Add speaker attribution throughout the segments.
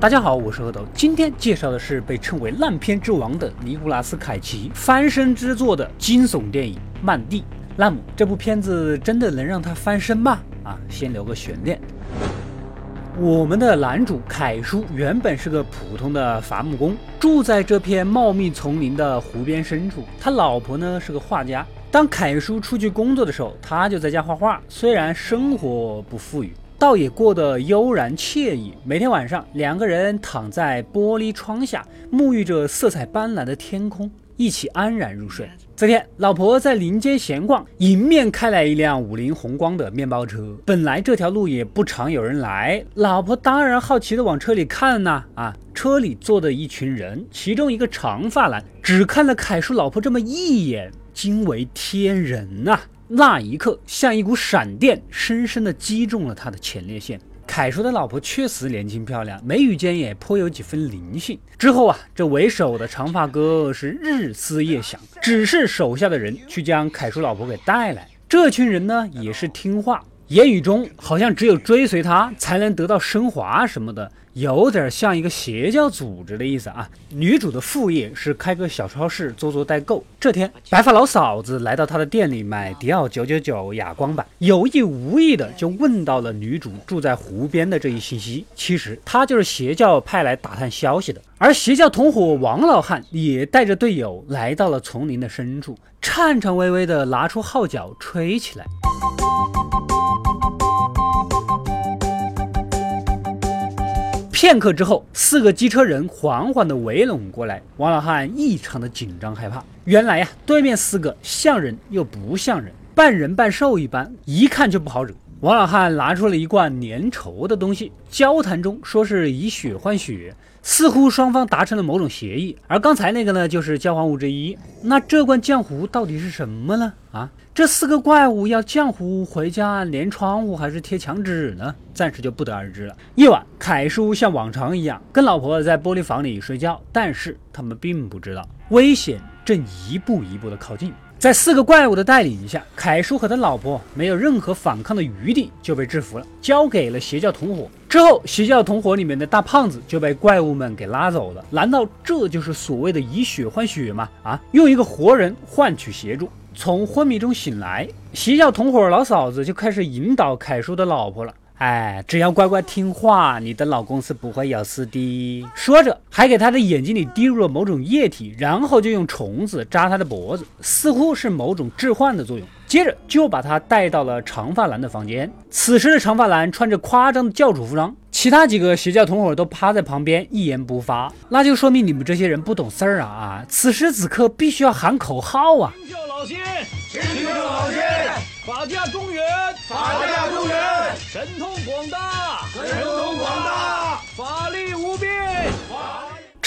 Speaker 1: 大家好，我是阿斗，今天介绍的是被称为烂片之王的尼古拉斯凯奇翻身之作的惊悚电影《曼蒂》。那么这部片子真的能让他翻身吗？啊，先留个悬念。我们的男主凯叔原本是个普通的伐木工，住在这片茂密丛林的湖边深处。他老婆呢是个画家。当凯叔出去工作的时候，他就在家画画。虽然生活不富裕。倒也过得悠然惬意。每天晚上，两个人躺在玻璃窗下，沐浴着色彩斑斓的天空，一起安然入睡。这天，老婆在林间闲逛，迎面开来一辆五菱宏光的面包车。本来这条路也不常有人来，老婆当然好奇的往车里看呐。啊，车里坐的一群人，其中一个长发男只看了凯叔老婆这么一眼，惊为天人呐。那一刻，像一股闪电，深深地击中了他的前列腺。凯叔的老婆确实年轻漂亮，眉宇间也颇有几分灵性。之后啊，这为首的长发哥是日思夜想，指示手下的人去将凯叔老婆给带来。这群人呢，也是听话。言语中好像只有追随他才能得到升华什么的，有点像一个邪教组织的意思啊。女主的副业是开个小超市做做代购。这天，白发老嫂子来到他的店里买迪奥九九九哑光版，有意无意的就问到了女主住在湖边的这一信息。其实他就是邪教派来打探消息的。而邪教同伙王老汉也带着队友来到了丛林的深处，颤颤巍巍的拿出号角吹起来。片刻之后，四个机车人缓缓地围拢过来。王老汉异常的紧张害怕。原来呀，对面四个像人又不像人，半人半兽一般，一看就不好惹。王老汉拿出了一罐粘稠的东西，交谈中说是以血换血，似乎双方达成了某种协议。而刚才那个呢，就是交换物之一。那这罐浆糊到底是什么呢？啊？这四个怪物要浆糊回家粘窗户还是贴墙纸呢？暂时就不得而知了。夜晚，凯叔像往常一样跟老婆在玻璃房里睡觉，但是他们并不知道危险正一步一步的靠近。在四个怪物的带领下，凯叔和他老婆没有任何反抗的余地就被制服了，交给了邪教同伙。之后，邪教同伙里面的大胖子就被怪物们给拉走了。难道这就是所谓的以血换血吗？啊，用一个活人换取协助。从昏迷中醒来，邪教同伙老嫂子就开始引导凯叔的老婆了。哎，只要乖乖听话，你的老公是不会有事的。说着，还给他的眼睛里滴入了某种液体，然后就用虫子扎他的脖子，似乎是某种致幻的作用。接着就把他带到了长发男的房间。此时的长发男穿着夸张的教主服装，其他几个邪教同伙都趴在旁边一言不发，那就说明你们这些人不懂事儿啊啊！此时此刻必须要喊口号啊！
Speaker 2: 老仙，青天老仙，法家中原，
Speaker 3: 法家，
Speaker 2: 神通广大，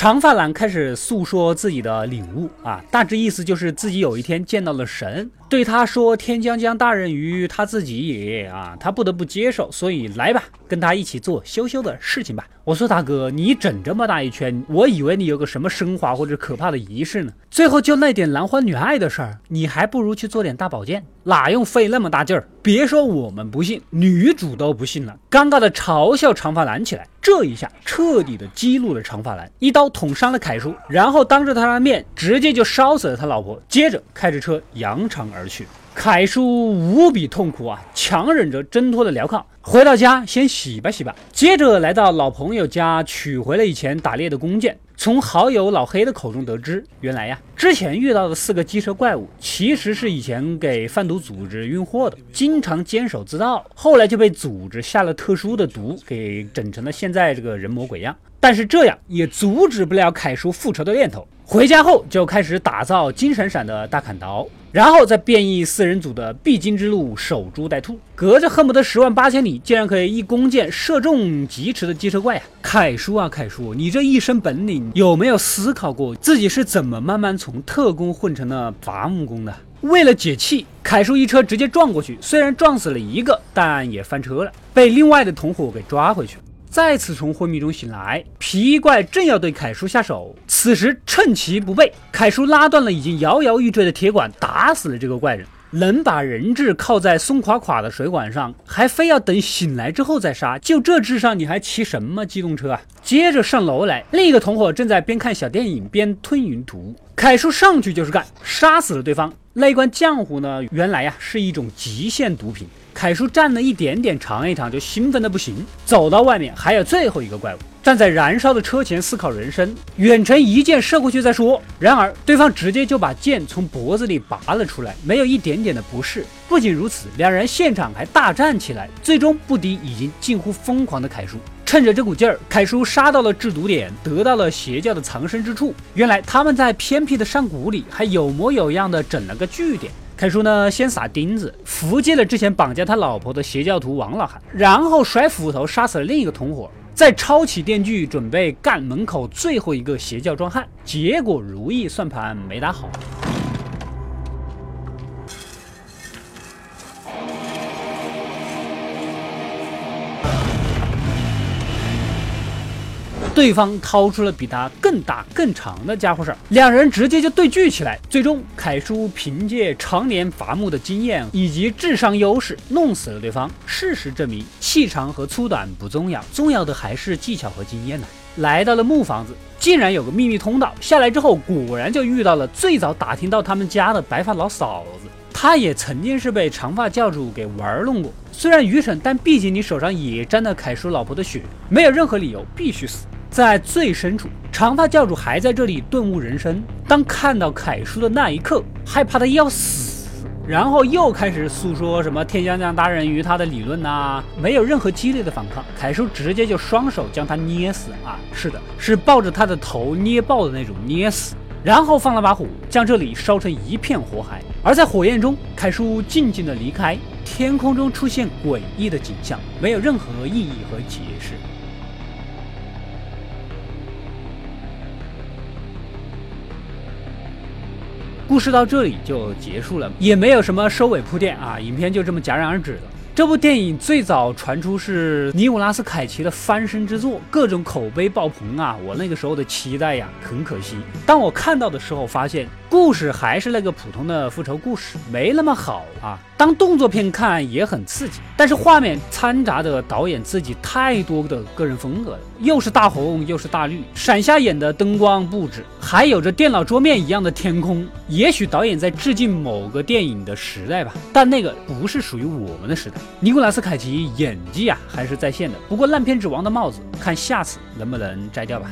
Speaker 1: 长发男开始诉说自己的领悟啊，大致意思就是自己有一天见到了神。对他说：“天将降大任于他自己也啊，他不得不接受，所以来吧，跟他一起做羞羞的事情吧。”我说：“大哥，你整这么大一圈，我以为你有个什么升华或者可怕的仪式呢。最后就那点男欢女爱的事儿，你还不如去做点大保健，哪用费那么大劲儿？别说我们不信，女主都不信了，尴尬的嘲笑长发男起来。这一下彻底的激怒了长发男，一刀捅伤了凯叔，然后当着他的面直接就烧死了他老婆，接着开着车扬长而。”去，凯叔无比痛苦啊，强忍着挣脱了镣铐，回到家先洗吧洗吧，接着来到老朋友家取回了以前打猎的弓箭。从好友老黑的口中得知，原来呀，之前遇到的四个机车怪物其实是以前给贩毒组织运货的，经常监守自盗，后来就被组织下了特殊的毒，给整成了现在这个人模鬼样。但是这样也阻止不了凯叔复仇的念头。回家后就开始打造金闪闪的大砍刀，然后再变异四人组的必经之路守株待兔，隔着恨不得十万八千里，竟然可以一弓箭射中疾驰的机车怪呀！凯叔啊凯叔，你这一身本领有没有思考过自己是怎么慢慢从特工混成了伐木工的？为了解气，凯叔一车直接撞过去，虽然撞死了一个，但也翻车了，被另外的同伙给抓回去了。再次从昏迷中醒来，皮衣怪正要对凯叔下手，此时趁其不备，凯叔拉断了已经摇摇欲坠的铁管，打死了这个怪人。能把人质靠在松垮垮的水管上，还非要等醒来之后再杀，就这智商，你还骑什么机动车啊？接着上楼来，另一个同伙正在边看小电影边吞云吐雾。凯叔上去就是干，杀死了对方。那一罐浆糊呢？原来呀是一种极限毒品。凯叔蘸了一点点尝一尝，就兴奋的不行。走到外面，还有最后一个怪物站在燃烧的车前思考人生。远程一箭射过去再说。然而对方直接就把剑从脖子里拔了出来，没有一点点的不适。不仅如此，两人现场还大战起来，最终不敌已经近乎疯狂的凯叔。趁着这股劲儿，凯叔杀到了制毒点，得到了邪教的藏身之处。原来他们在偏僻的山谷里，还有模有样的整了个据点。凯叔呢，先撒钉子，伏击了之前绑架他老婆的邪教徒王老汉，然后甩斧头杀死了另一个同伙，再抄起电锯准备干门口最后一个邪教壮汉，结果如意算盘没打好。对方掏出了比他更大更长的家伙事儿，两人直接就对锯起来。最终，凯叔凭借常年伐木的经验以及智商优势，弄死了对方。事实证明，气长和粗短不重要，重要的还是技巧和经验呢。来到了木房子，竟然有个秘密通道。下来之后，果然就遇到了最早打听到他们家的白发老嫂子。她也曾经是被长发教主给玩弄过，虽然愚蠢，但毕竟你手上也沾了凯叔老婆的血，没有任何理由必须死。在最深处，长发教主还在这里顿悟人生。当看到凯叔的那一刻，害怕的要死，然后又开始诉说什么天将降大任于他的理论呐，没有任何激烈的反抗，凯叔直接就双手将他捏死啊！是的，是抱着他的头捏爆的那种捏死，然后放了把火，将这里烧成一片火海。而在火焰中，凯叔静静的离开，天空中出现诡异的景象，没有任何意义和解释。故事到这里就结束了，也没有什么收尾铺垫啊，影片就这么戛然而止了。这部电影最早传出是尼古拉斯凯奇的翻身之作，各种口碑爆棚啊！我那个时候的期待呀，很可惜，当我看到的时候，发现故事还是那个普通的复仇故事，没那么好啊。当动作片看也很刺激，但是画面掺杂着导演自己太多的个人风格了，又是大红又是大绿，闪瞎眼的灯光布置，还有着电脑桌面一样的天空。也许导演在致敬某个电影的时代吧，但那个不是属于我们的时代。尼古拉斯凯奇演技啊还是在线的，不过烂片之王的帽子，看下次能不能摘掉吧。